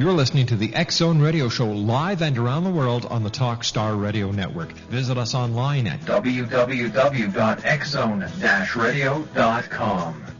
You're listening to the X Zone Radio Show live and around the world on the Talk Star Radio Network. Visit us online at www.xzone-radio.com.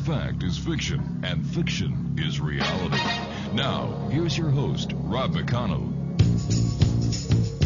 Fact is fiction and fiction is reality. Now, here's your host, Rob McConnell.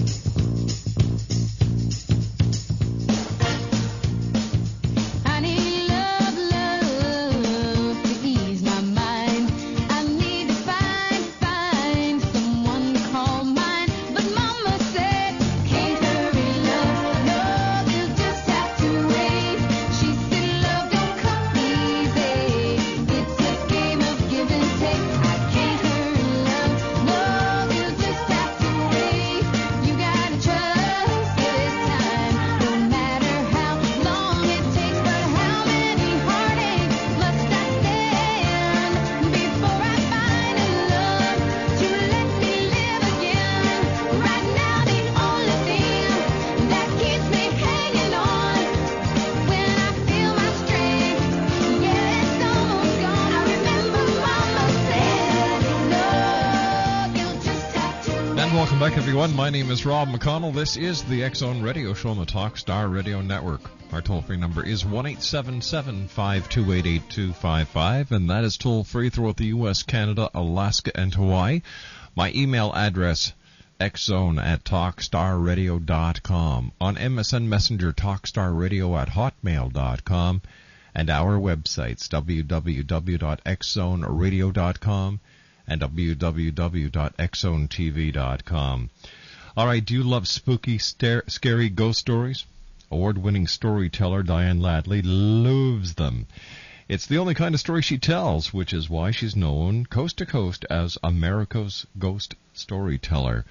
Everyone. My name is Rob McConnell. This is the Zone Radio Show on the Talk Star Radio Network. Our toll free number is 1 528 8255, and that is toll free throughout the U.S., Canada, Alaska, and Hawaii. My email address, xzone at talkstarradio.com. On MSN Messenger, talkstarradio at hotmail.com. And our websites, www.xzoneradio.com and www.xzonetv.com. All right, do you love spooky, scary ghost stories? Award-winning storyteller Diane Ladley loves them. It's the only kind of story she tells, which is why she's known coast to coast as America's ghost storyteller.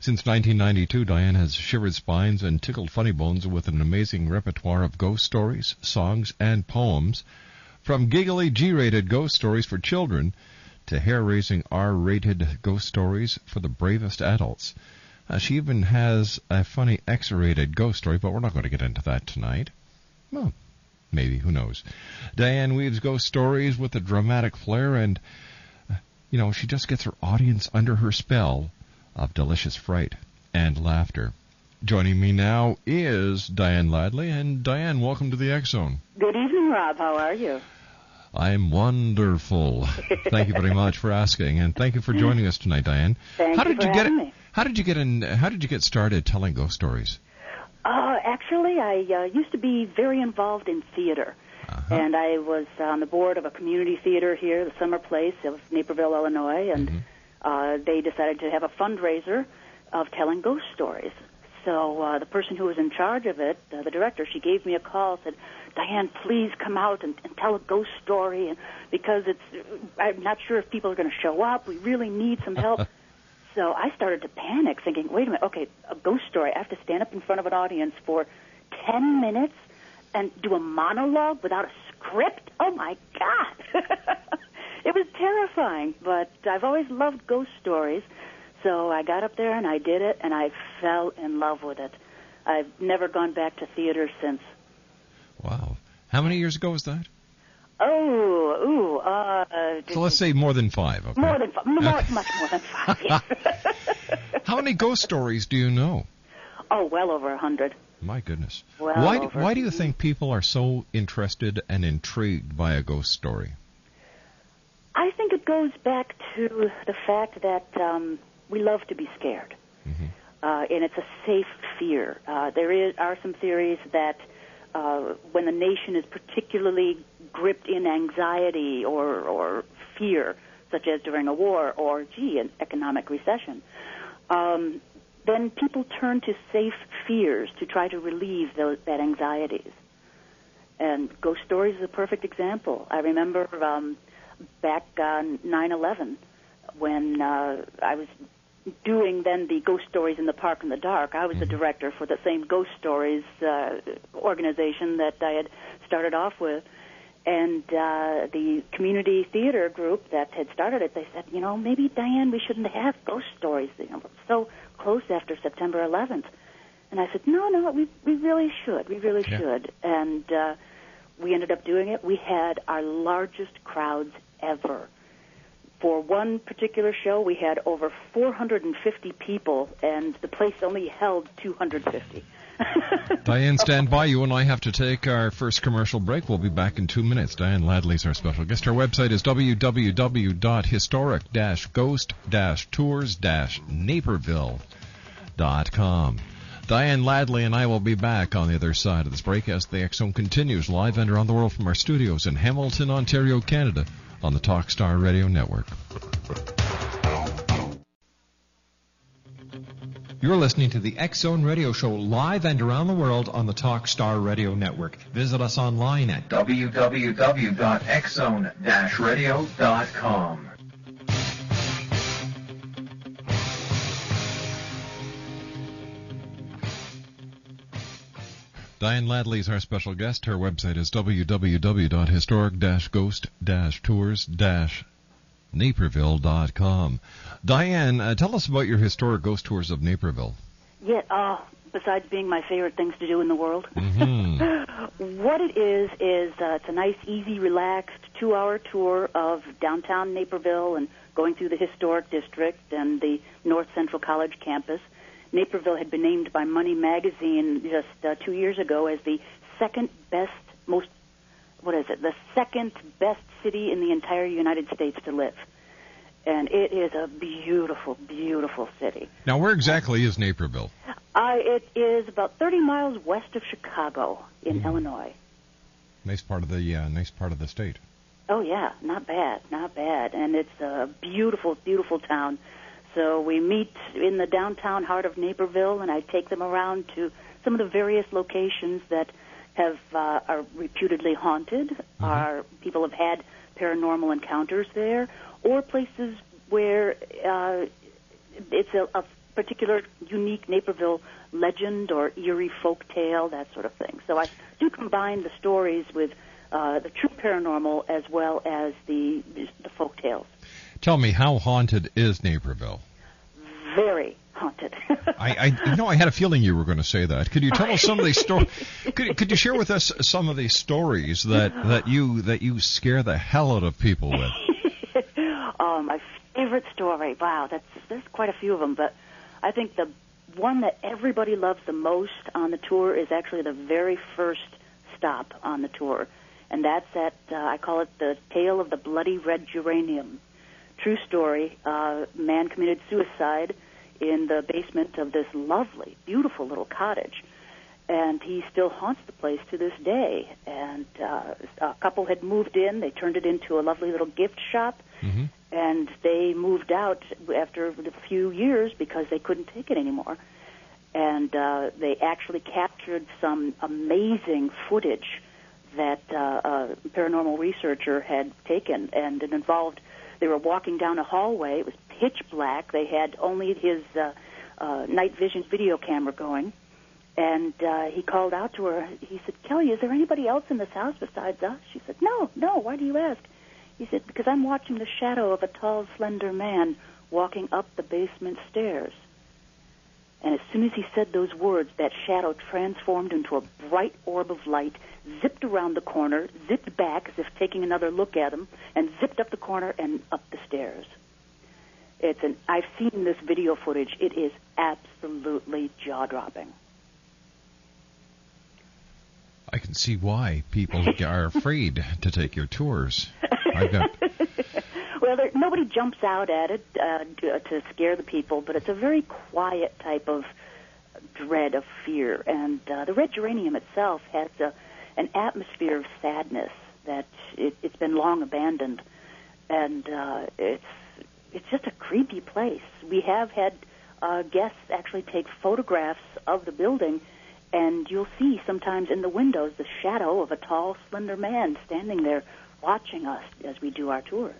Since 1992, Diane has shivered spines and tickled funny bones with an amazing repertoire of ghost stories, songs, and poems. From giggly G-rated ghost stories for children to hair-raising R-rated ghost stories for the bravest adults. Uh, she even has a funny X-rated ghost story, but we're not going to get into that tonight. Well, maybe, who knows. Diane weaves ghost stories with a dramatic flair, and, uh, you know, she just gets her audience under her spell of delicious fright and laughter. Joining me now is Diane Ladley, and Diane, welcome to the X Zone. Good evening, Rob. How are you? I'm wonderful. thank you very much for asking, and thank you for joining us tonight, Diane. Thank how you did for you get me. How did you get in? How did you get started telling ghost stories? Uh, actually, I uh, used to be very involved in theater, Uh-huh. and I was on the board of a community theater here, the Summer Place of Naperville, Illinois, and Mm-hmm. uh, they decided to have a fundraiser of telling ghost stories. So uh, the person who was in charge of it, uh, the director, she gave me a call, said, "Diane, please come out and, and tell a ghost story, and because it's, I'm not sure if people are going to show up. We really need some help." So I started to panic, thinking, wait a minute, okay, a ghost story. I have to stand up in front of an audience for 10 minutes and do a monologue without a script? Oh my God! it was terrifying, but I've always loved ghost stories. So I got up there and I did it, and I fell in love with it. I've never gone back to theater since. How many years ago was that? Oh, ooh, uh, So let's say more than five. Okay. more than five, more, much more than five. Yes. How many ghost stories do you know? oh, well over a hundred. My goodness. Well why over. why do you think people are so interested and intrigued by a ghost story? I think it goes back to the fact that um, we love to be scared. uh, and it's a safe fear. Uh, there is, are some theories that uh, when the nation is particularly gripped in anxiety or, or fear, such as during a war or, gee, an economic recession, um, then people turn to safe fears to try to relieve those that anxieties. And ghost stories is a perfect example. I remember um, back on 9/11 when uh, I was doing then the ghost stories in the park in the dark. I was the director for the same ghost stories uh, organization that I had started off with. And uh, the community theater group that had started it, they said, you know, maybe Diane, we shouldn't have ghost stories. You know, so close after September 11th. And I said, no, no, we we really should. We really Yeah. should. And uh, we ended up doing it. We had our largest crowds ever. For one particular show, we had over 450 people, and the place only held 250. Diane, stand by. You and I have to take our first commercial break. We'll be back in two minutes. Diane Ladley's our special guest. Our website is www.historic-ghost-tours-naperville.com. Diane Ladley and I will be back on the other side of this break as the Zone continues live and around the world from our studios in Hamilton, Ontario, Canada on the Talkstar Radio Network. You're listening to the X Zone Radio Show live and around the world on the Talkstar Radio Network. Visit us online at www.xzone-radio.com. Diane Ladley is our special guest. Her website is www.historic-ghost-tours-naperville.com. Diane, uh, tell us about your historic ghost tours of Naperville. yeah, oh, besides being my favorite things to do in the world, hmm what it is is uh, it's a nice, easy, relaxed two-hour tour of downtown Naperville and going through the historic district and the North Central College campus. Naperville had been named by Money Magazine just uh, two years ago as the second best, most, what is it, the second best city in the entire United States to live. And it is a beautiful, beautiful city. Now, where exactly is Naperville? Uh, it is about 30 miles west of Chicago in Mm-hmm. Illinois. Nice part of the uh, nice part of the state. Oh yeah, not bad, not bad, and it's a beautiful, beautiful town. So we meet in the downtown heart of Naperville, and I take them around to some of the various locations that have uh, are reputedly haunted, are people have had paranormal encounters there, or places where uh, it's a, a particular unique Naperville legend or eerie folk tale, that sort of thing. So I do combine the stories with uh, the true paranormal as well as the the folk tales. Tell me, how haunted is Naperville? Very haunted. I, I, you know, I had a feeling you were going to say that. Could you tell us some of these stories? Could, could you share with us some of these stories that, that you that you scare the hell out of people with? oh, my favorite story. Wow, that's there's quite a few of them, but I think the one that everybody loves the most on the tour is actually the very first stop on the tour, and that's at uh, I call it the tale of the bloody red geranium. True story. Uh, man committed suicide in the basement of this lovely, beautiful little cottage. And he still haunts the place to this day. And uh, a couple had moved in. They turned it into a lovely little gift shop. hmm And they moved out after a few years because they couldn't take it anymore. And uh, they actually captured some amazing footage that uh, a paranormal researcher had taken. And it involved they were walking down a hallway. It was pitch black. They had only his uh, uh, night vision video camera going. And uh, he called out to her. He said, Kelly, is there anybody else in this house besides us? She said, No, no. Why do you ask? He said, Because I'm watching the shadow of a tall, slender man walking up the basement stairs. And as soon as he said those words, that shadow transformed into a bright orb of light, zipped around the corner, zipped back as if taking another look at him, and zipped up the corner and up the stairs. It's an I've seen this video footage. It is absolutely jaw-dropping. I can see why people are afraid to take your tours. I've got Well, there, nobody jumps out at it uh, to, to scare the people, but it's a very quiet type of dread of fear. And uh, the red geranium itself has a, an atmosphere of sadness that it, it's been long abandoned, and uh, it's it's just a creepy place. We have had uh, guests actually take photographs of the building, and you'll see sometimes in the windows the shadow of a tall, slender man standing there watching us as we do our tours.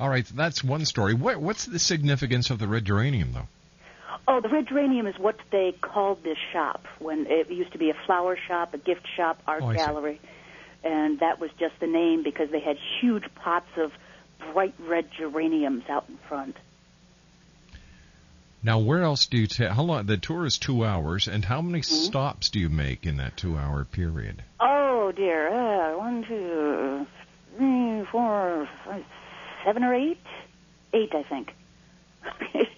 All right, that's one story. What, what's the significance of the red geranium, though? Oh, the Red Geranium is what they called this shop when it used to be a flower shop, a gift shop, art Oh, gallery, and that was just the name because they had huge pots of bright red geraniums out in front. Now, where else do you take? How long? The tour is two hours, and how many Mm-hmm. stops do you make in that two-hour period? Oh dear, uh, one, two, three, four, five, seven or eight, eight, I think.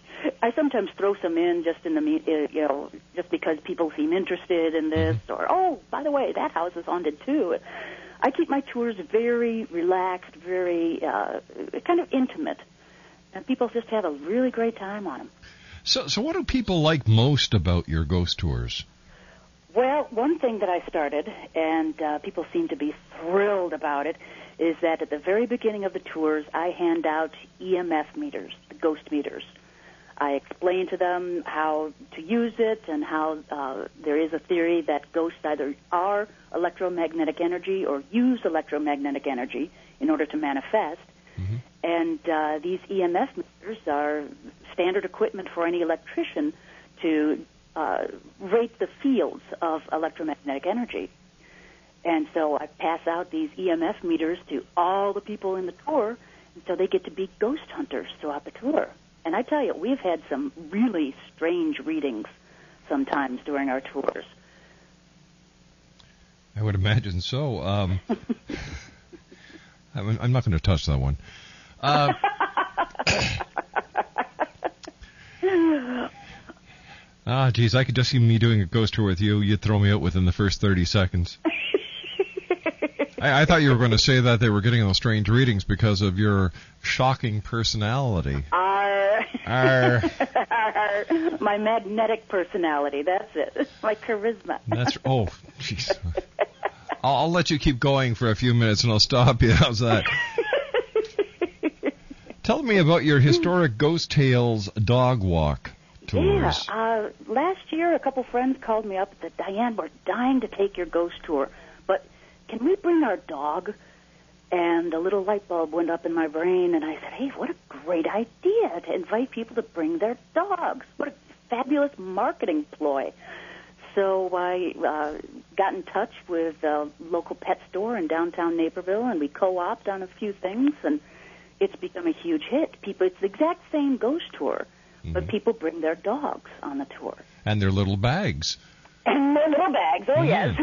I sometimes throw some in just in the uh, you know just because people seem interested in this, or oh, by the way, that house is haunted too. I keep my tours very relaxed, very uh, kind of intimate, and people just have a really great time on them. So, so what do people like most about your ghost tours? Well, one thing that I started, and uh, people seem to be thrilled about it, is that at the very beginning of the tours, I hand out EMF meters, the ghost meters. I explain to them how to use it and how uh, there is a theory that ghosts either are electromagnetic energy or use electromagnetic energy in order to manifest. And uh, these EMF meters are standard equipment for any electrician to uh, rate the fields of electromagnetic energy. And so I pass out these EMF meters to all the people in the tour, and so they get to be ghost hunters throughout the tour. And I tell you, we've had some really strange readings sometimes during our tours. I would imagine so. Um, I'm, I'm not going to touch that one. Uh, ah, geez, I could just see me doing a ghost tour with you. You'd throw me out within the first 30 seconds. I, I thought you were going to say that they were getting those strange readings because of your shocking personality. Our, Arr. my magnetic personality, that's it. My charisma. That's oh, jeez. I'll, I'll let you keep going for a few minutes and I'll stop you. How's that? Tell me about your historic Ghost Tales dog walk Yeah. tours. Uh, last year, a couple friends called me up and said, Diane, we're dying to take your ghost tour, can we bring our dog? And a little light bulb went up in my brain, and I said, hey, what a great idea to invite people to bring their dogs. What a fabulous marketing ploy. So I uh, got in touch with a local pet store in downtown Naperville, and we co-opted on a few things, and it's become a huge hit. People, it's the exact same ghost tour, but people bring their dogs on the tour And their little bags. And their little bags. Oh Yeah.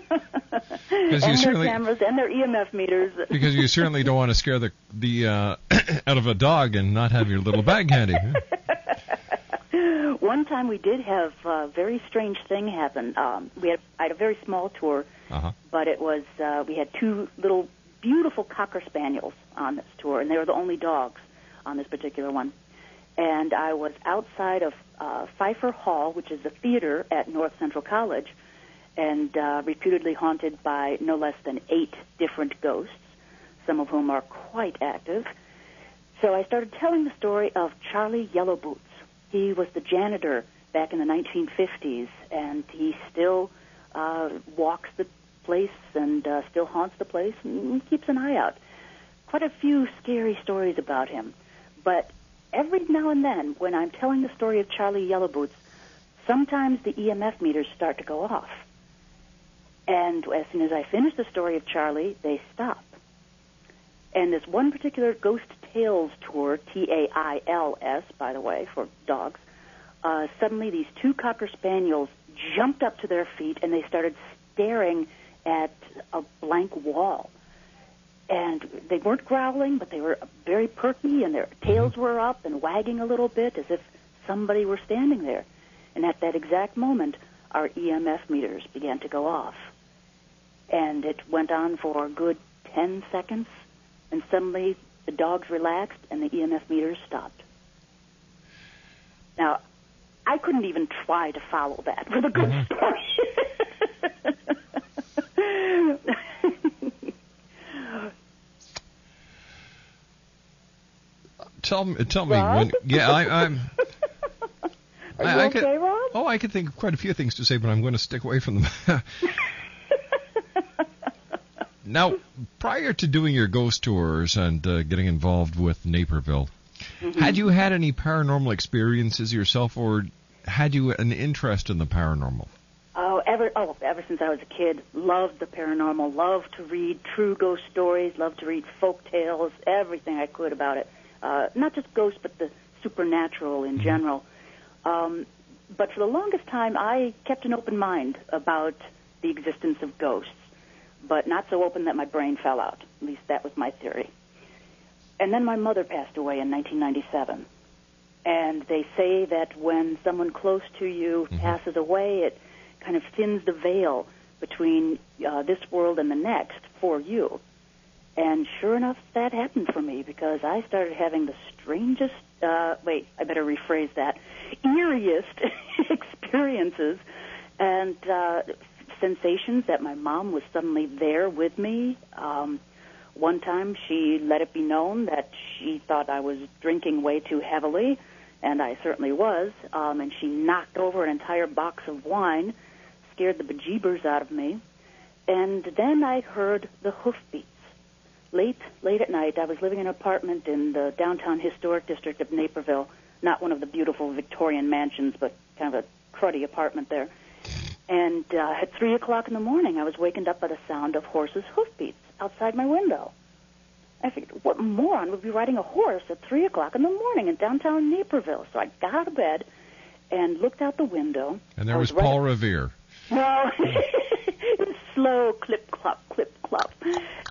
yes, and their certainly- cameras and their EMF meters. Because you certainly don't want to scare the the uh, out of a dog and not have your little bag handy. One time we did have a very strange thing happen. Um, we had I had a very small tour, Uh-huh. but it was uh, we had two little beautiful cocker spaniels on this tour, and they were the only dogs on this particular one. And I was outside of uh, Pfeiffer Hall, which is a theater at North Central College, and uh, reputedly haunted by no less than eight different ghosts, some of whom are quite active. So I started telling the story of Charlie Yellowboots. He was the janitor back in the 1950s, and he still uh, walks the place and uh, still haunts the place and keeps an eye out. Quite a few scary stories about him. But every now and then, when I'm telling the story of Charlie Yellowboots, sometimes the EMF meters start to go off. And as soon as I finish the story of Charlie, they stop. And this one particular Ghost Tales tour, T A I L S, by the way, for dogs, uh, suddenly these two Cocker Spaniels jumped up to their feet and they started staring at a blank wall. And they weren't growling, but they were very perky and their tails mm-hmm. were up and wagging a little bit as if somebody were standing there. And at that exact moment, our EMF meters began to go off. And it went on for a good 10 seconds, and suddenly the dogs relaxed and the EMF meters stopped. Now, I couldn't even try to follow that with a mm-hmm. good story. Tell me, tell me Rob? when. Yeah, I, I'm. Are I, you I okay, could, Rob? Oh, I could think of quite a few things to say, but I'm going to stick away from them. now, prior to doing your ghost tours and uh, getting involved with Naperville, Mm-hmm. had you had any paranormal experiences yourself, or had you an interest in the paranormal? Oh, ever oh, ever since I was a kid, loved the paranormal, loved to read true ghost stories, loved to read folk tales, everything I could about it. Uh, not just ghosts, but the supernatural in general. Um, but for the longest time, I kept an open mind about the existence of ghosts, but not so open that my brain fell out. At least that was my theory. And then my mother passed away in 1997. And they say that when someone close to you passes away, it kind of thins the veil between uh, this world and the next for you. And sure enough, that happened for me because I started having the strangest, uh, wait, I better rephrase that, eeriest experiences and uh, sensations that my mom was suddenly there with me. Um, one time she let it be known that she thought I was drinking way too heavily, and I certainly was, um, and she knocked over an entire box of wine, scared the bejeebers out of me, and then I heard the hoofbeats. Late, late at night, I was living in an apartment in the downtown historic district of Naperville, not one of the beautiful Victorian mansions, but kind of a cruddy apartment there. And uh, at three o'clock in the morning, I was wakened up by the sound of horses' hoofbeats outside my window. I figured, what moron would be riding a horse at three o'clock in the morning in downtown Naperville? So I got out of bed and looked out the window. And there I was Paul Revere. Was slow, clip clop, clip clop.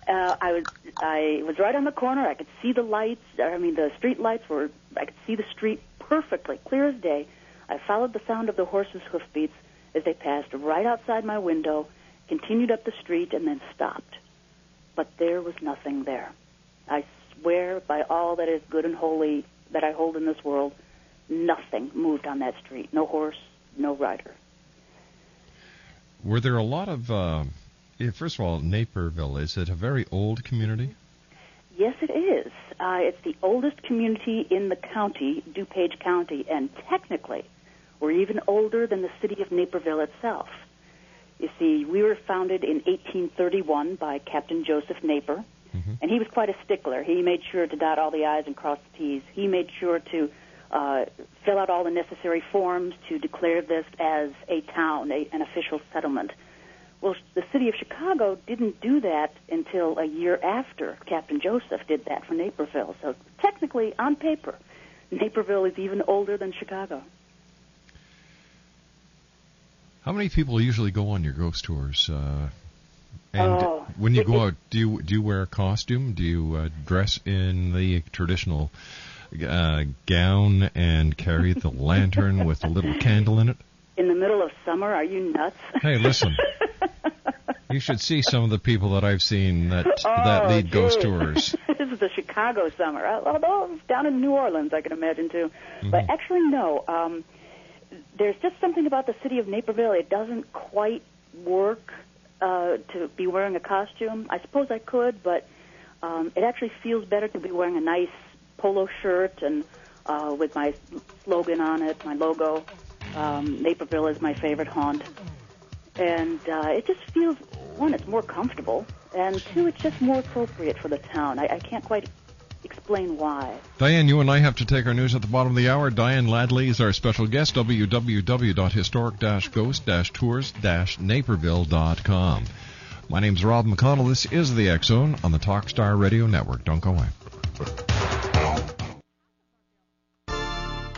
Uh, I was I was right on the corner. I could see the lights. I mean, the street lights were. I could see the street perfectly, clear as day. I followed the sound of the horses' hoofbeats as they passed right outside my window, continued up the street, and then stopped. But there was nothing there. I swear by all that is good and holy that I hold in this world, nothing moved on that street. No horse, no rider. Were there a lot of? Uh, first of all, Naperville is it a very old community? Yes, it is. Uh, it's the oldest community in the county, DuPage County, and technically, we're even older than the city of Naperville itself. You see, we were founded in 1831 by Captain Joseph Naper, and he was quite a stickler. He made sure to dot all the I's and cross the T's. He made sure to uh, fill out all the necessary forms to declare this as a town, a, an official settlement. Well, the city of Chicago didn't do that until a year after Captain Joseph did that for Naperville. So technically, on paper, Naperville is even older than Chicago. How many people usually go on your ghost tours? Uh, and Oh, when you it- go out, do you do you wear a costume? Do you uh, dress in the traditional uh, gown and carry the lantern with a little candle in it? In the middle of summer, are you nuts? Hey, listen. You should see some of the people that I've seen that that Oh, lead ghost tours. this is the Chicago summer. Uh, Although down in New Orleans, I can imagine too. Mm-hmm. But actually, no. Um, there's just something about the city of Naperville. It doesn't quite work uh, to be wearing a costume. I suppose I could, but um, it actually feels better to be wearing a nice polo shirt and uh, with my slogan on it, my logo. Um, Naperville is my favorite haunt and uh, it just feels one, it's more comfortable, and two, it's just more appropriate for the town. I, I can't quite explain why. Diane, you and I have to take our news at the bottom of the hour. Diane Ladley is our special guest. www.historic-ghost-tours-naperville.com. My name's Rob McConnell. This is the Zone on the Talkstar Radio Network. Don't go away.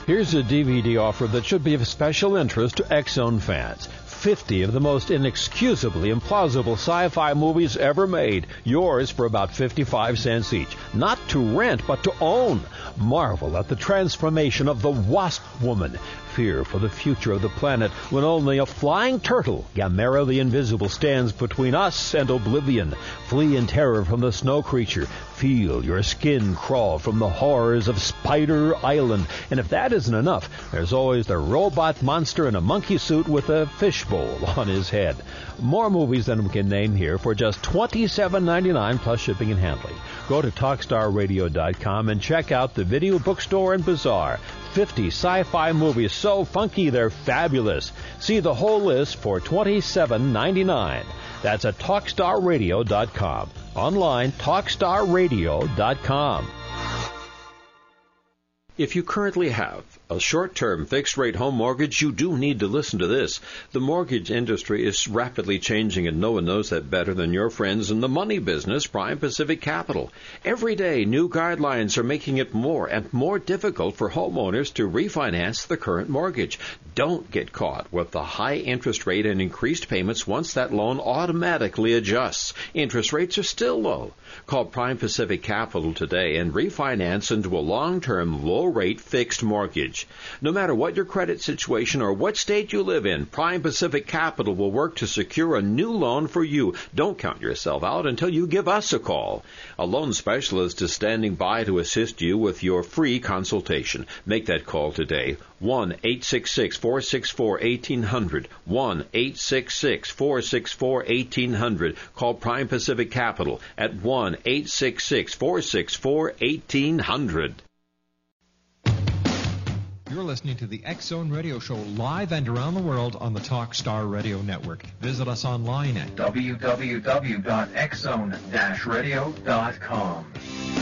Here's a DVD offer that should be of special interest to X-Zone fans. 50 of the most inexcusably implausible sci-fi movies ever made. Yours for about 55 cents each. Not to rent, but to own. Marvel at the transformation of the Wasp Woman. Fear for the future of the planet when only a flying turtle, Gamera the Invincible, stands between us and oblivion. Flee in terror from the snow creature. Feel your skin crawl from the horrors of Spider Island. And if that isn't enough, there's always the robot monster in a monkey suit with a fishbowl on his head. More movies than we can name here for just $27.99 plus shipping and handling. Go to TalkStarRadio.com and check out the Video Bookstore and Bazaar. 50 sci-fi movies so funky they're fabulous. See the whole list for $27.99. That's at TalkStarRadio.com. Online, TalkStarRadio.com. If you currently have a short-term fixed-rate home mortgage, you do need to listen to this. The mortgage industry is rapidly changing and no one knows that better than your friends in the money business, Prime Pacific Capital. Every day, new guidelines are making it more and more difficult for homeowners to refinance the current mortgage. Don't get caught with the high interest rate and increased payments once that loan automatically adjusts. Interest rates are still low. Call Prime Pacific Capital today and refinance into a long-term, low-rate fixed mortgage. No matter what your credit situation or what state you live in, Prime Pacific Capital will work to secure a new loan for you. Don't count yourself out until you give us a call. A loan specialist is standing by to assist you with your free consultation. Make that call today. 1 866 464 1800. 1 866 464 1800. Call Prime Pacific Capital at 1 866 464 1800. You're listening to the X Zone Radio Show live and around the world on the Talk Star Radio Network. Visit us online at www.xzone-radio.com.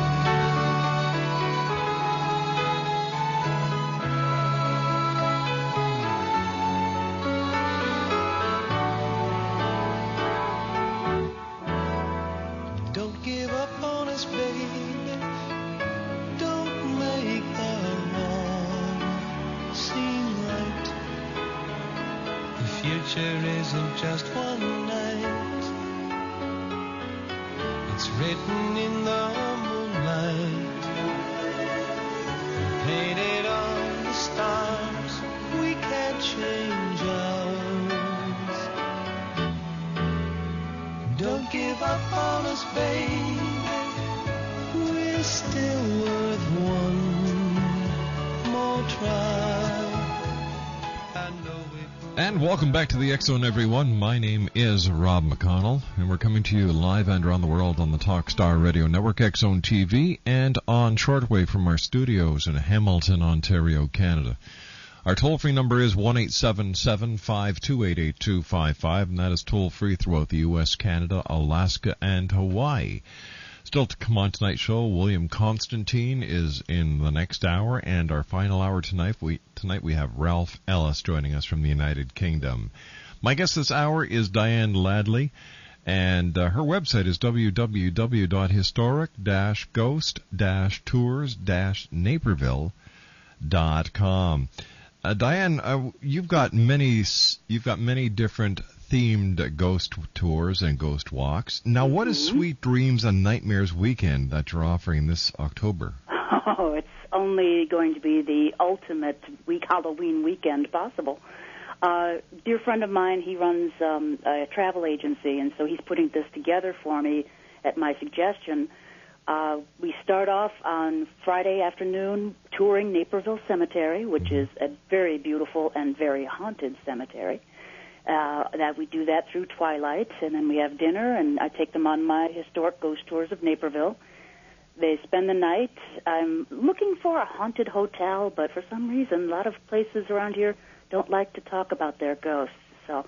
Future isn't just one night. It's written in the moonlight. Painted on the stars. We can't change ours. Don't give up on us, babe. We're still worth one more try. And welcome back to the Zone, everyone. My name is Rob McConnell, and we're coming to you live and around the world on the Talkstar Radio Network, Zone TV, and on shortwave from our studios in Hamilton, Ontario, Canada. Our toll-free number is one eight seven seven five two eight eight two five five, and that is toll-free throughout the U.S., Canada, Alaska, and Hawaii. Still to come on tonight's show, William Constantine is in the next hour, and our final hour tonight we tonight we have Ralph Ellis joining us from the United Kingdom. My guest this hour is Diane Ladley, and uh, her website is www.historic-ghost-tours-naperville.com. Uh, Diane, uh, you've got many you've got many different themed ghost tours and ghost walks. Now, what is Sweet Dreams and Nightmares Weekend that you're offering this October? Oh, it's only going to be the ultimate week Halloween weekend possible. Uh, dear friend of mine, he runs um, a travel agency, and so he's putting this together for me at my suggestion. Uh, we start off on Friday afternoon touring Naperville Cemetery, which is a very beautiful and very haunted cemetery. Uh, that we do that through twilight, and then we have dinner, and I take them on my historic ghost tours of Naperville. They spend the night. I'm looking for a haunted hotel, but for some reason, a lot of places around here don't like to talk about their ghosts. So,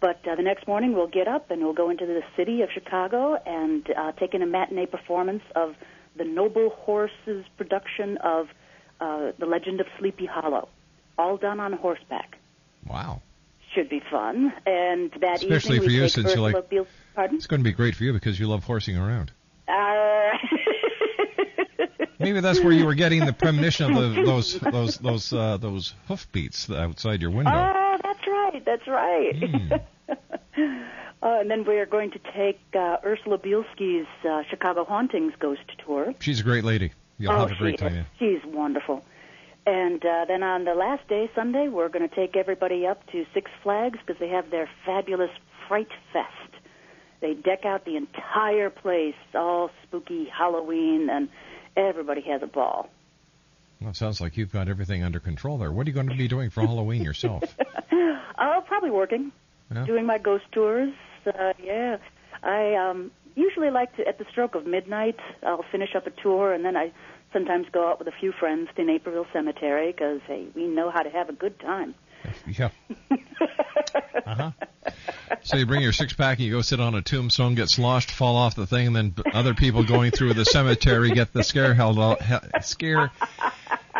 but uh, the next morning we'll get up and we'll go into the city of Chicago and uh, take in a matinee performance of the Noble Horses production of uh, The Legend of Sleepy Hollow, all done on horseback. Wow. Should be fun. And that Especially evening for you since you like- Pardon? It's going to be great for you because you love horsing around. Uh, Maybe that's where you were getting the premonition of the, those those those uh, those hoofbeats outside your window. Oh, that's right. That's right. Hmm. uh, and then we are going to take uh, Ursula Bielski's uh, Chicago Hauntings Ghost Tour. She's a great lady. You'll oh, have a great time. is. yeah. She's wonderful. And uh, then on the last day, Sunday, we're going to take everybody up to Six Flags because they have their fabulous Fright Fest. They deck out the entire place, all spooky Halloween, and everybody has a ball. Well, it sounds like you've got everything under control there. What are you going to be doing for Halloween yourself? Oh, probably working, Yeah. doing my ghost tours. Uh, yeah, I um, usually like to at the stroke of midnight. I'll finish up a tour, and then I sometimes go out with a few friends to Naperville Cemetery because hey, we know how to have a good time. Yeah. Uh huh. So you bring your six pack and you go sit on a tombstone, get sloshed, fall off the thing, and then other people going through the cemetery get the scare held out, he- scare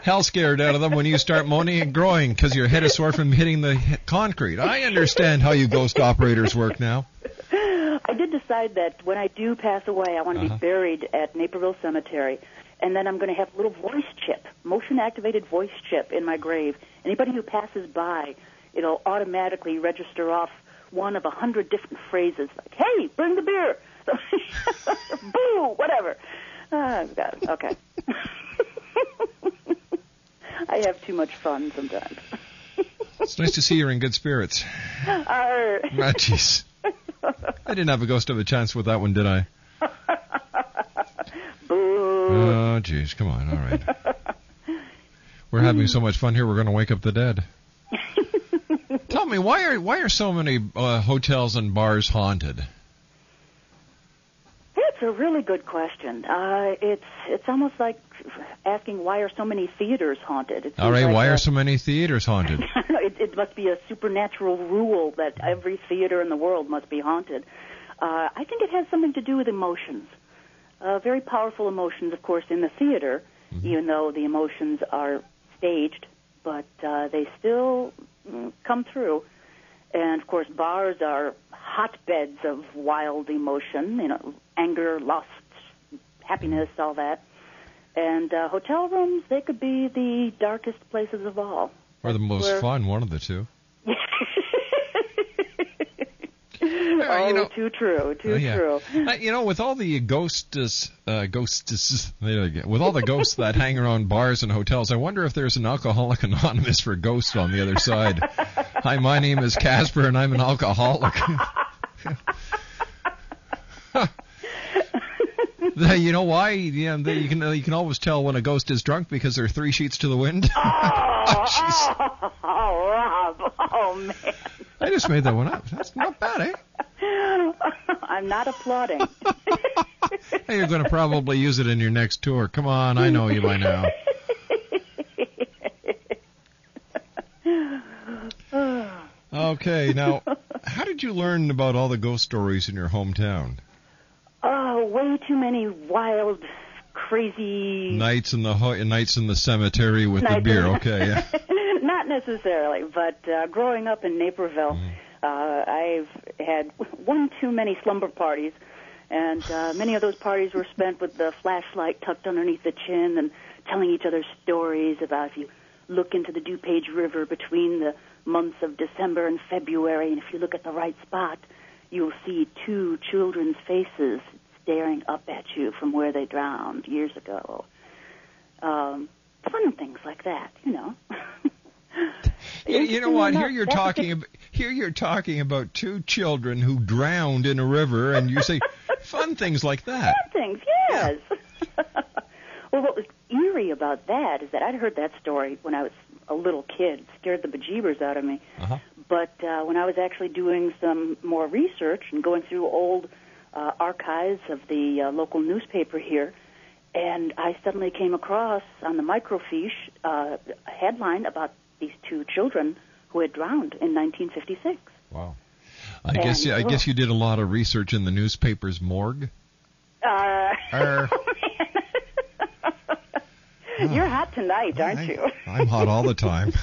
hell scared out of them when you start moaning and groaning because your head is sore from hitting the concrete. I understand how you ghost operators work now. I did decide that when I do pass away, I want to Uh-huh. be buried at Naperville Cemetery, and then I'm going to have a little voice chip, motion-activated voice chip in my grave. Anybody who passes by, it'll automatically register off one of a hundred different phrases, like "Hey, bring the beer," "Boo," whatever. Oh, God. Okay. I have too much fun sometimes. It's nice to see you're in good spirits. Arr. Ah, jeez. I didn't have a ghost of a chance with that one, did I? Oh, jeez. Come on. All right. We're having so much fun here. We're going to wake up the dead. Tell me why are why are so many uh, hotels and bars haunted? That's a really good question. Uh, it's it's almost like asking why are so many theaters haunted. All like Why a- are so many theaters haunted? it, it must be a supernatural rule that every theater in the world must be haunted. Uh, I think it has something to do with emotions. Uh, very powerful emotions, of course, in the theater, even though the emotions are staged, but uh, they still mm, come through. And of course, bars are hotbeds of wild emotion, you know, anger, lust, happiness, all that. And uh, hotel rooms, they could be the darkest places of all. Or the most Where- fun? One of the two. oh, too true, too Oh, yeah. true. Uh, you know, with all the ghosts, uh, ghosts, there we go. with all the ghosts that hang around bars and hotels, I wonder if there's an alcoholic anonymous for ghosts on the other side. Hi, my name is Casper, and I'm an alcoholic. You know why? Yeah, you can you can always tell when a ghost is drunk because there are three sheets to the wind. Oh, oh, oh, Rob. Oh, man. I just made that one up. That's not bad, eh? I'm not applauding. Hey, you're going to probably use it in your next tour. Come on, I know you by now. Okay, now, how did you learn about all the ghost stories in your hometown? Oh, way too many wild, crazy. Nights in the ho- nights in the cemetery with the beer. Okay, yeah. Not necessarily, but uh, growing up in Naperville, Mm-hmm. uh, I've had one too many slumber parties, and uh, many of those parties were spent with the flashlight tucked underneath the chin and telling each other stories about if you look into the DuPage River between the months of December and February, and if you look at the right spot, you'll see two children's faces staring up at you from where they drowned years ago. Um, fun things like that, you know. You, you know what? Here you're talking. About, here you're talking about two children who drowned in a river, and you say fun things like that. Fun things, yes. Well, what was eerie about that is that I'd heard that story when I was a little kid, scared the bejeebers out of me. Uh-huh. But uh, when I was actually doing some more research and going through old uh, archives of the uh, local newspaper here, and I suddenly came across on the microfiche uh, a headline about these two children who had drowned in 1956. Wow. I guess And- I guess you did a lot of research in the newspaper's morgue. Uh, Er, you're hot tonight, aren't you? I'm hot all the time.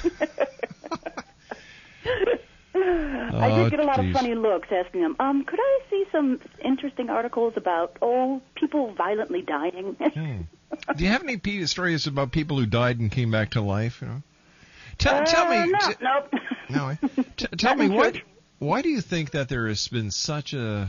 I Oh, did get a lot geez. of funny looks asking them, um, could I some interesting articles about, oh, people violently dying? Do you have any stories about people who died and came back to life? You know, tell, tell me. Uh, no, t- nope. no, eh? T- tell me what. Why do you think that there has been such a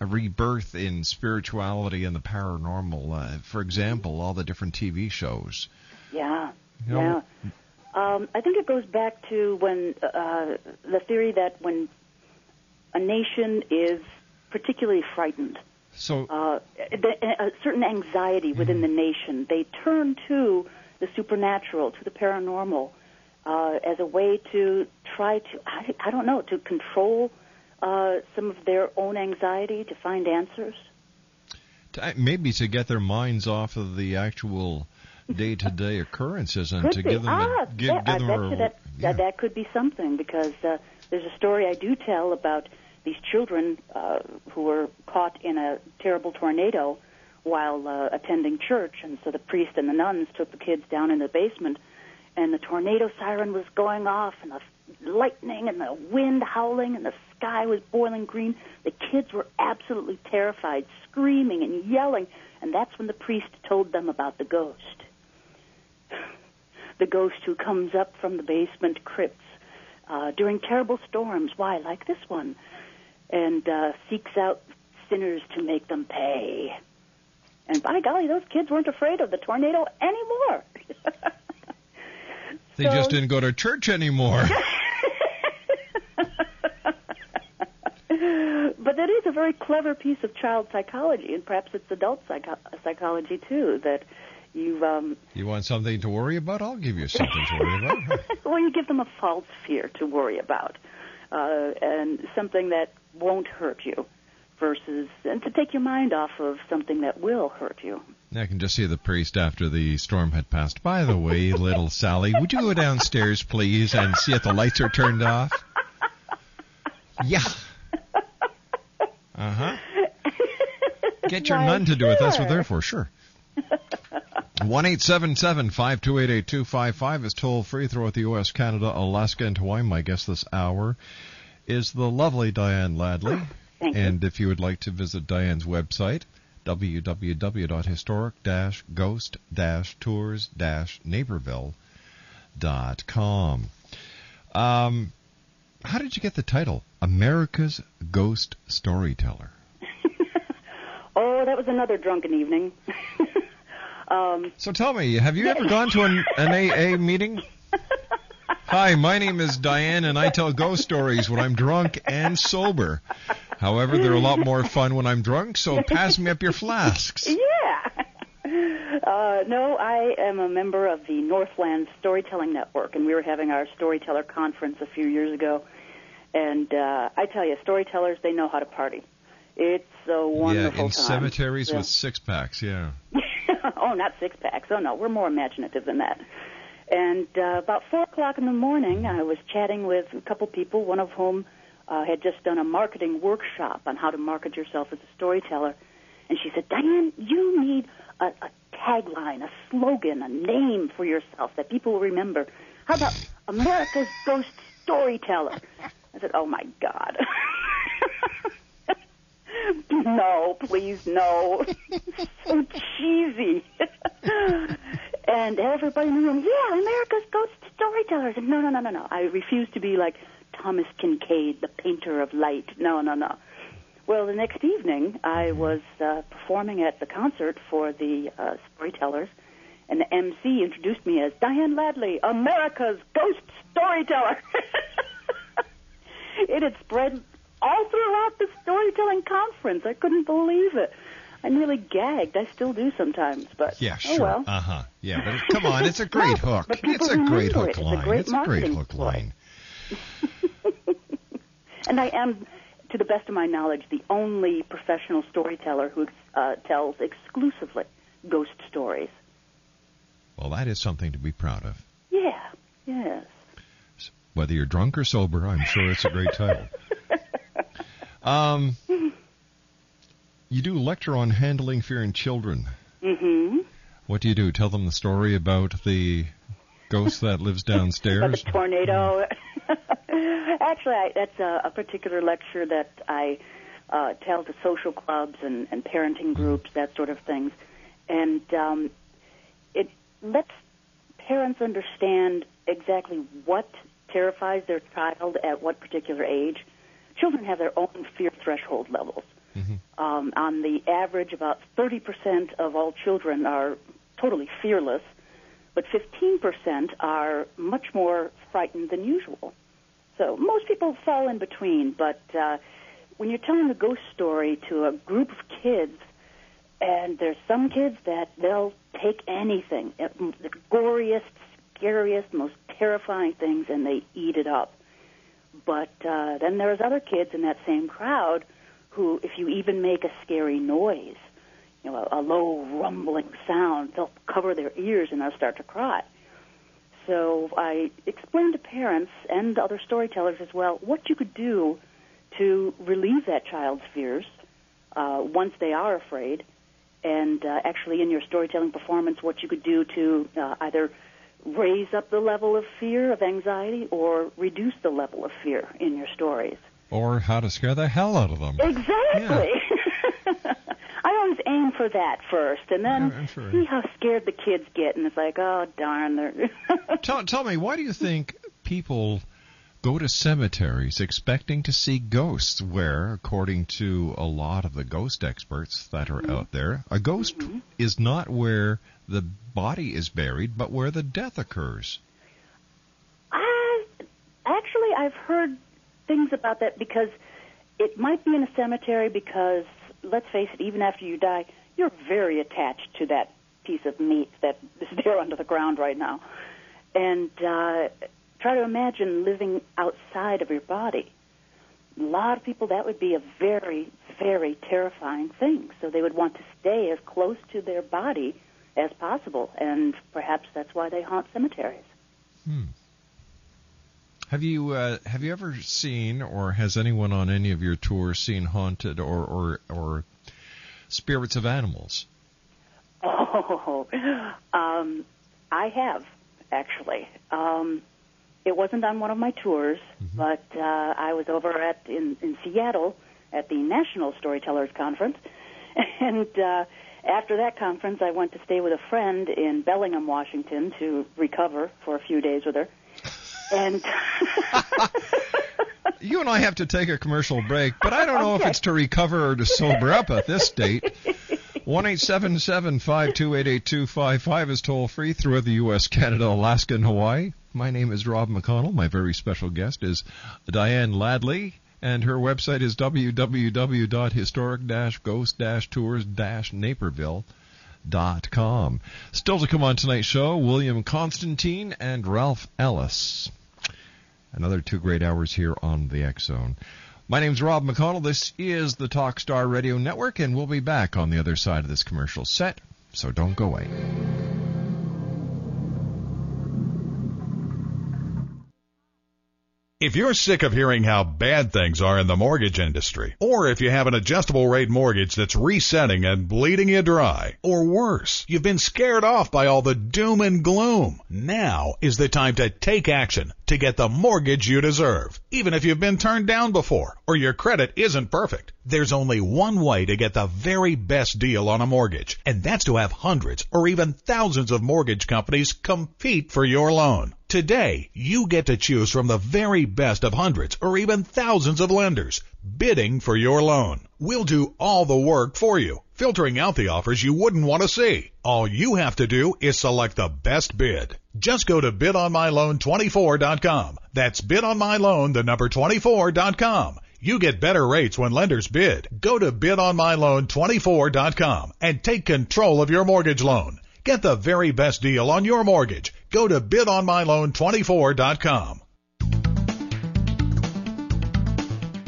a rebirth in spirituality and the paranormal? Uh, for example, all the different TV shows. Yeah, You know, yeah. Um, I think it goes back to when uh, the theory that when a nation is particularly frightened, So uh, the, a certain anxiety within the nation, they turn to the supernatural, to the paranormal, uh, as a way to try to, I, I don't know, to control uh, some of their own anxiety, to find answers. to, maybe to get their minds off of the actual day-to-day occurrences and Could to be. give them ah, a, give, that, give them a, that, that that could be something because uh, there's a story I do tell about these children uh, who were caught in a terrible tornado while uh, attending church, and so the priest and the nuns took the kids down in the basement, and the tornado siren was going off, and the lightning and the wind howling, and the sky was boiling green. The kids were absolutely terrified, screaming and yelling, and that's when the priest told them about the ghost the ghost who comes up from the basement crypts uh, during terrible storms. Why, like this one, and uh, seeks out sinners to make them pay. And by golly, those kids weren't afraid of the tornado anymore. They So- just didn't go to church anymore. but that is a very clever piece of child psychology, and perhaps it's adult psycho- psychology too. That you, um, you want something to worry about? I'll give you something to worry about. well, you give them a false fear to worry about, uh, and something that won't hurt you, versus and to take your mind off of something that will hurt you. I can just see the priest after the storm had passed. By the way, little Sally, would you go downstairs, please, and see if the lights are turned off? Yeah. Uh huh. Get your nun to do it. That's what they're for, sure. One eight seven seven five two eight eight two five five is toll free throughout the U.S., Canada, Alaska, and Hawaii. My guest this hour is the lovely Diane Ladley. Thank you. and if you would like to visit Diane's website, www.historic-ghost-tours-naperville.com. Um, how did you get the title? America's Ghost Storyteller. Oh, that was another drunken evening. um, So tell me, have you ever gone to an, an AA meeting? Hi, my name is Diane, and I tell ghost stories when I'm drunk and sober. However, they're a lot more fun when I'm drunk, so pass me up your flasks. Yeah. Uh, no, I am a member of the Northland Storytelling Network, and we were having our storyteller conference a few years ago. And uh, I tell you, storytellers, they know how to party. It's a wonderful Yeah, in time. cemeteries Yeah. with six packs, yeah. oh, not six packs. Oh, no, we're more imaginative than that. And uh, about four o'clock in the morning, I was chatting with a couple people, one of whom uh, had just done a marketing workshop on how to market yourself as a storyteller. And she said, Diane, you need a, a tagline, a slogan, a name for yourself that people will remember. How about America's Ghost Storyteller? I said, oh, my God. no, please, no. so cheesy. and everybody in the room, yeah, America's Ghost Storyteller. I said, no, no, no, no, no. I refuse to be like Thomas Kinkade, the painter of light. No, no, no. Well, the next evening, I was uh, performing at the concert for the uh, storytellers, and the MC introduced me as Diane Ladley, America's Ghost Storyteller. it had spread all throughout the storytelling conference. I couldn't believe it. I nearly gagged. I still do sometimes, but Yeah, oh well. Uh huh. Yeah, but come on, it's a great No, hook. It's a great hook it. It's a line. great It's a great hook ploy. line. And I am, to the best of my knowledge, the only professional storyteller who uh, tells exclusively ghost stories. Well, that is something to be proud of. Yeah, yes. Whether you're drunk or sober, I'm sure it's a great title. Um, you do lecture on handling fear in children. Mm-hmm. What do you do? Tell them the story about the ghost that lives downstairs? the tornado. Actually, I, that's a, a particular lecture that I uh, tell to social clubs and, and parenting groups, that sort of things. And um, it lets parents understand exactly what terrifies their child at what particular age. Children have their own fear threshold levels. Um, on the average, about 30% of all children are totally fearless, but 15% are much more frightened than usual. So most people fall in between, but uh, when you're telling a ghost story to a group of kids, and there's some kids that they'll take anything, uh, the goriest, scariest, most terrifying things, and they eat it up. But uh, then there's other kids in that same crowd who, if you even make a scary noise, you know, a, a low rumbling sound, they'll cover their ears and they'll start to cry. So I explained to parents and other storytellers as well what you could do to relieve that child's fears uh, once they are afraid, and uh, actually in your storytelling performance, what you could do to uh, either raise up the level of fear, of anxiety, or reduce the level of fear in your stories. or how to scare the hell out of them? Exactly. I always aim for that first, and then Yeah, sure. see how scared the kids get, and it's like, oh darn, they're. tell, tell me, why do you think people go to cemeteries expecting to see ghosts where, according to a lot of the ghost experts that are out there, a ghost is not where the body is buried, but where the death occurs? I, actually, I've heard things about that because it might be in a cemetery because, let's face it, even after you die, you're very attached to that piece of meat that is there under the ground right now. And uh, try to imagine living outside of your body. A lot of people, that would be a very, very terrifying thing. So they would want to stay as close to their body as possible, and perhaps that's why they haunt cemeteries. Hmm. Have you uh, have you ever seen, or has anyone on any of your tours seen haunted or or, or spirits of animals? Oh, um, I have actually. Um, it wasn't on one of my tours, but uh, I was over at in, in Seattle at the National Storytellers Conference, and uh, after that conference, I went to stay with a friend in Bellingham, Washington, to recover for a few days with her. And You and I have to take a commercial break, but I don't know if it's to recover or to sober up at this date. One eight seven seven five two eight eight two five five is toll free throughout the U.S., Canada, Alaska, and Hawaii. My name is Rob McConnell. My very special guest is Diane Ladley, and her website is www.historic-ghost-tours-naperville.com. Still to come on tonight's show, William Constantine and Ralph Ellis. Another two great hours here on the X Zone. My name's Rob McConnell. This is the Talkstar Radio Network, and we'll be back on the other side of this commercial set, so don't go away. If you're sick of hearing how bad things are in the mortgage industry, or if you have an adjustable rate mortgage that's resetting and bleeding you dry, or worse, you've been scared off by all the doom and gloom, now is the time to take action to get the mortgage you deserve. Even if you've been turned down before, or your credit isn't perfect, there's only one way to get the very best deal on a mortgage, and that's to have hundreds or even thousands of mortgage companies compete for your loan. Today, you get to choose from the very best of hundreds or even thousands of lenders bidding for your loan. We'll do all the work for you, filtering out the offers you wouldn't want to see. All you have to do is select the best bid. Just go to bidonmyloan24.com. That's bidonmyloan, the number 24.com. You get better rates when lenders bid. Go to bidonmyloan24.com and take control of your mortgage loan. Get the very best deal on your mortgage. Go to bidonmyloan24.com.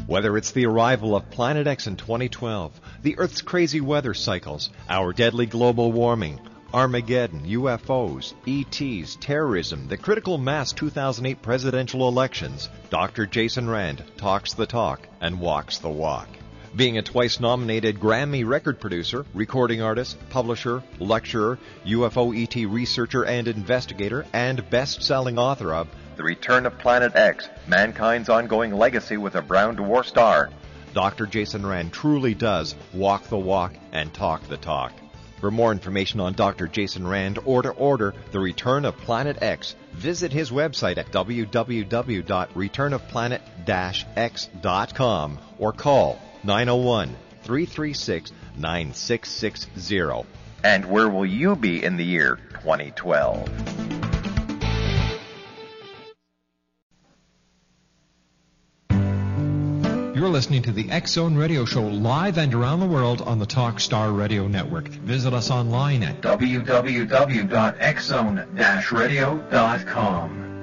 Whether it's the arrival of Planet X in 2012, the Earth's crazy weather cycles, our deadly global warming, Armageddon, UFOs, ETs, terrorism, the critical mass 2008 presidential elections, Dr. Jaysen Rand talks the talk and walks the walk. Being a twice nominated Grammy record producer, recording artist, publisher, lecturer, UFO ET researcher and investigator, and best selling author of The Return of Planet X, Mankind's Ongoing Legacy with a Brown Dwarf Star. Dr. Jaysen Rand truly does walk the walk and talk the talk. For more information on Dr. Jaysen Rand or to order The Return of Planet X, visit his website at www.returnofplanet-x.com or call 901 336 9660. And where will you be in the year 2012? You're listening to the X Zone Radio Show live and around the world on the Talkstar Radio Network. Visit us online at www.xzone-radio.com.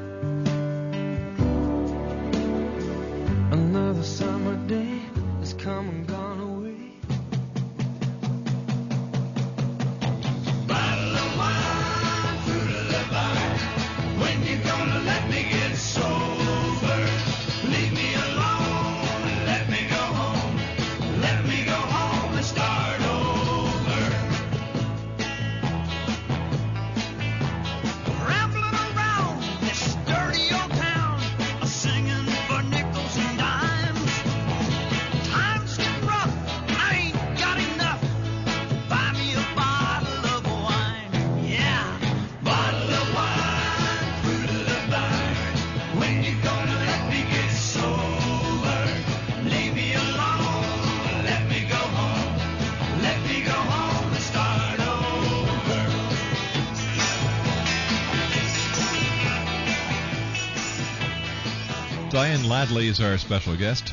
Ladley is our special guest.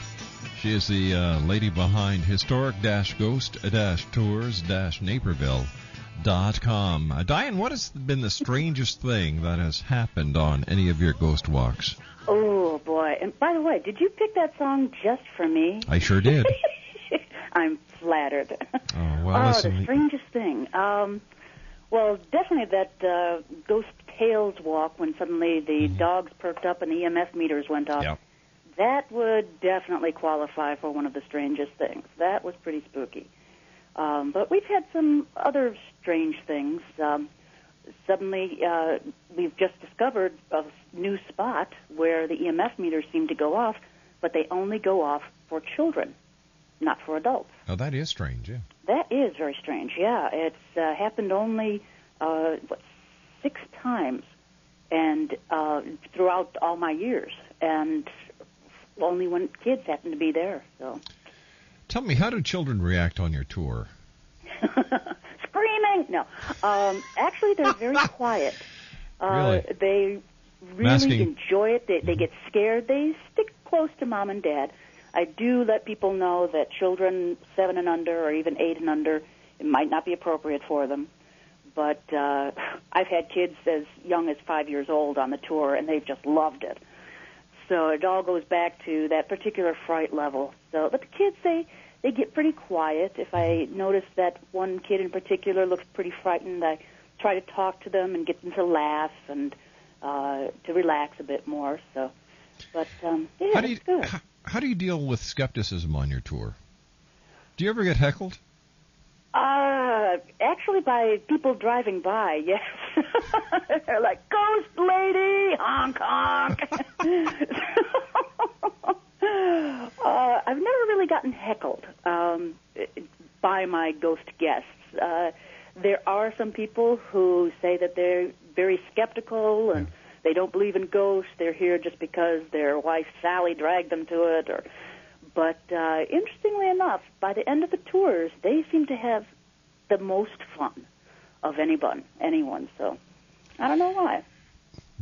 She is the uh, lady behind historic-ghost-tours-naperville.com. Uh, Diane, what has been the strangest thing that has happened on any of your ghost walks? Oh boy! And by the way, did you pick that song just for me? I sure did. I'm flattered. Oh, well, oh, listen. the strangest thing. Um, well, definitely that uh, Ghost Tales walk when suddenly the dogs perked up and the EMF meters went off. Yep. That would definitely qualify for one of the strangest things. That was pretty spooky. Um, but we've had some other strange things. Um, suddenly, uh, we've just discovered a new spot where the EMF meters seem to go off, but they only go off for children, not for adults. Oh, that is strange, yeah. That is very strange. Yeah, it's uh, happened only uh, what six times, and uh, throughout all my years, and only when kids happen to be there. So Tell me, how do children react on your tour? screaming. No, um, actually, they're very quiet. Uh, Really? They really Masking. enjoy it. They, they get scared. They stick close to mom and dad. I do let people know that children seven and under, or even eight and under, it might not be appropriate for them. But uh, I've had kids as young as five years old on the tour, and they've just loved it. So it all goes back to that particular fright level. So, but the kids they they get pretty quiet. If I notice that one kid in particular looks pretty frightened, I try to talk to them and get them to laugh and uh, to relax a bit more. So, but um, yeah, how do you good. how, how do you deal with skepticism on your tour? Do you ever get heckled? Uh, actually, by people driving by, yes. They're like, "Ghost lady, honk honk." uh, I've never really gotten heckled um, by my ghost guests. Uh, there are some people who say that they're very skeptical and they don't believe in ghosts. They're here just because their wife Sally dragged them to it, or but uh, interestingly enough, by the end of the tours, they seem to have the most fun of anyone. Anyone. So I don't know why.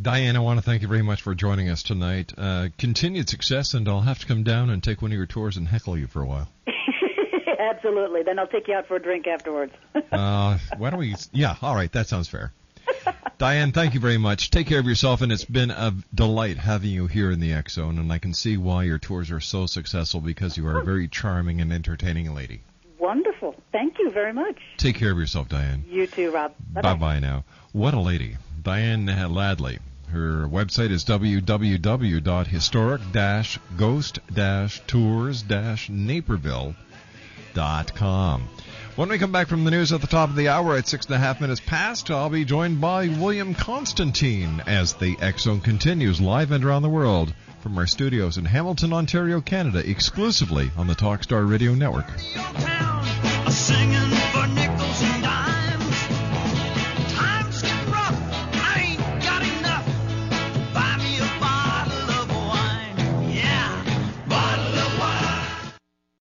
Diane, I want to thank you very much for joining us tonight. Uh, continued success, and I'll have to come down and take one of your tours and heckle you for a while. Absolutely. Then I'll take you out for a drink afterwards. Uh, why don't we? Yeah, all right, that sounds fair. Diane, thank you very much. Take care of yourself, and it's been a delight having you here in the X Zone. And I can see why your tours are so successful because you are a very charming and entertaining lady. Wonderful. Thank you very much. Take care of yourself, Diane. You too, Rob. Bye bye now. What a lady. Diane Ladley. Her website is www.historic-ghost-tours-naperville.com. When we come back from the news at the top of the hour at six and a half minutes past, I'll be joined by William Constantine as the Zone continues live and around the world from our studios in Hamilton, Ontario, Canada, exclusively on the Talkstar Radio Network.